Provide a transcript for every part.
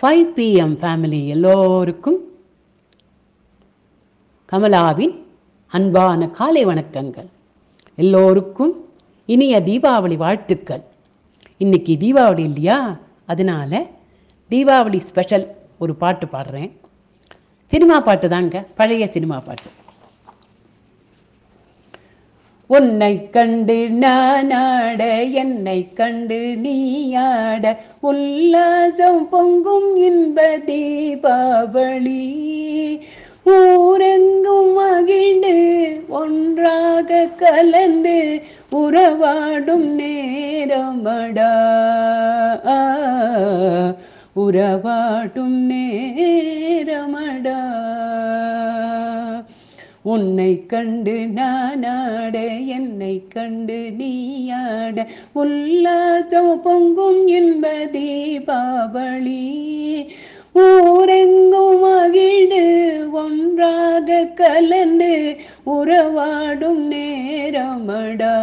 Five PM family எல்லோருக்கும் கமலாவின் அன்பான காலை வணக்கங்கள். எல்லோருக்கும் இனிய தீபாவளி வாழ்த்துக்கள். இன்னைக்கு தீபாவளி இல்லையா? அதனால தீபாவளி ஸ்பெஷல் ஒரு பாட்டு பாடுறேன். சினிமா பாட்டு தாங்க பழைய சினிமா பாட்டு. உன்னை கண்டு நானாட என்னை கண்டு நீயாட உல்லாசம் பொங்கும் இன்ப தீபாவளி. ஊரெங்கும் மகிழ்ந்து ஒன்றாக கலந்து உறவாடும் நேரமடா. உறவாடும் நேரமடா. உன்னை கண்டு நானாட என்னை கண்டு நீயாட. உல்லாசம் பொங்கும் இன்ப தீபாவளி ஊரெங்கும் மகிழ்ந்து ஒன்றாக கலந்து உறவாடும் நேரமடா.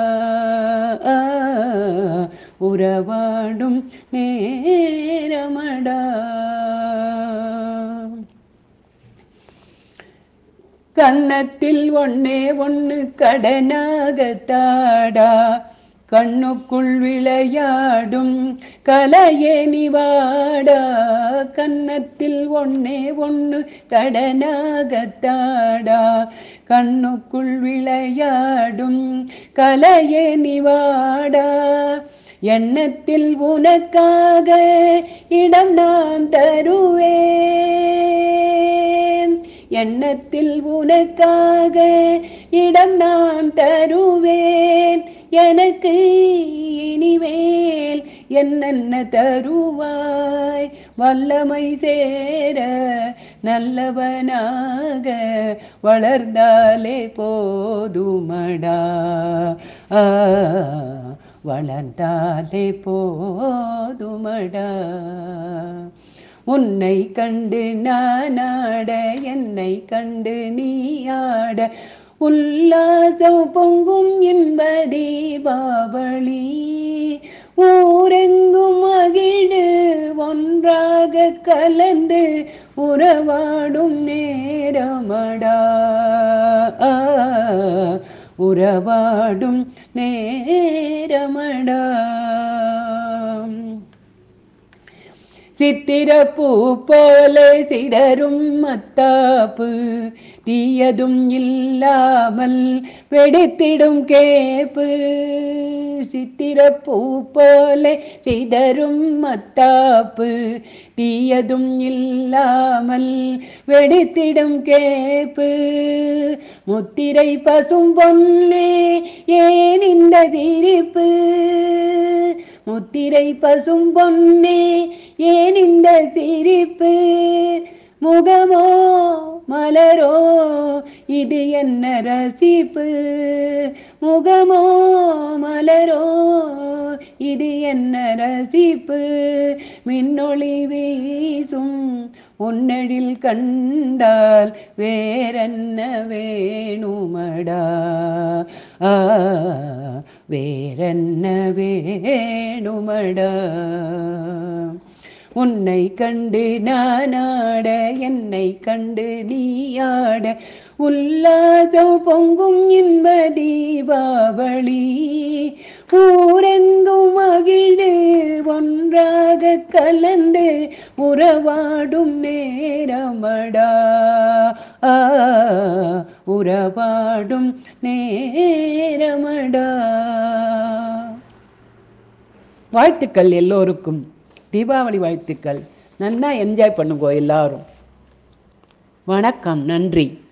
உறவாடும் நேரமடா. கன்னத்தில் ஒன்னே ஒன்று தாடா. கண்ணுக்குள் விளையாடும் கலையே நிவாடா. கன்னத்தில் ஒன்னே ஒன்று கடனாகத்தாடா கண்ணுக்குள் விளையாடும் கலையே நிவாடா. எண்ணத்தில் உனக்காக இடம் நான் தரும் எண்ணத்தில் உனக்காக இடம் நான் தருவேன். எனக்கு இனிமேல் என்னென்ன தருவாய்? வல்லமை சேர நல்லவனாக வளர்ந்தாலே போதுமடா. வளர்ந்தாலே போதுமடா. உன்னை கண்டு நானாட என்னை கண்டு நீயாட. உல்லாசம் பொங்கும் இன்ப தீபாவளி ஊரெங்கும் மகிழ் ஒன்றாக கலந்து உறவாடும் நேரமடா. உறவாடும் நேரமடா. சித்திரப்பூ போல சிடரும் மத்தாப்பு. தீயதும் இல்லாமல் வெடித்திடும் கேப்பு. சித்திரப்பூ போல சிதறும் மத்தாப்பு. தீயதும் இல்லாமல் வெடித்திடும் கேப்பு. முத்திரை பசும் பொன்னே ஏன் இந்த திரிப்பு முத்திரை பசும் பொன்னே ஏன் இந்த சிரிப்பு? முகமோ மலரோ இது என்ன ரசிப்பு? முகமோ மலரோ இது என்ன ரசிப்பு? மின்னொளி வீசும் உன்னடில் கண்டால் வேறென்ன வேணுமடா? வேறென்ன வேணுமடா? உன்னை கண்டு நானாட என்னை கண்டு நீயாட உல்லாசம் பொங்கும் இன்ப தீபாவளி ஊரெங்கும் கலந்து உறவாடும் நேரமடா. ஆ உறவாடும் நேரமடா. வாழ்த்துக்கள் எல்லோருக்கும். தீபாவளி வாழ்த்துக்கள். நல்லா என்ஜாய் பண்ணுங்க எல்லாரும். வணக்கம் நன்றி.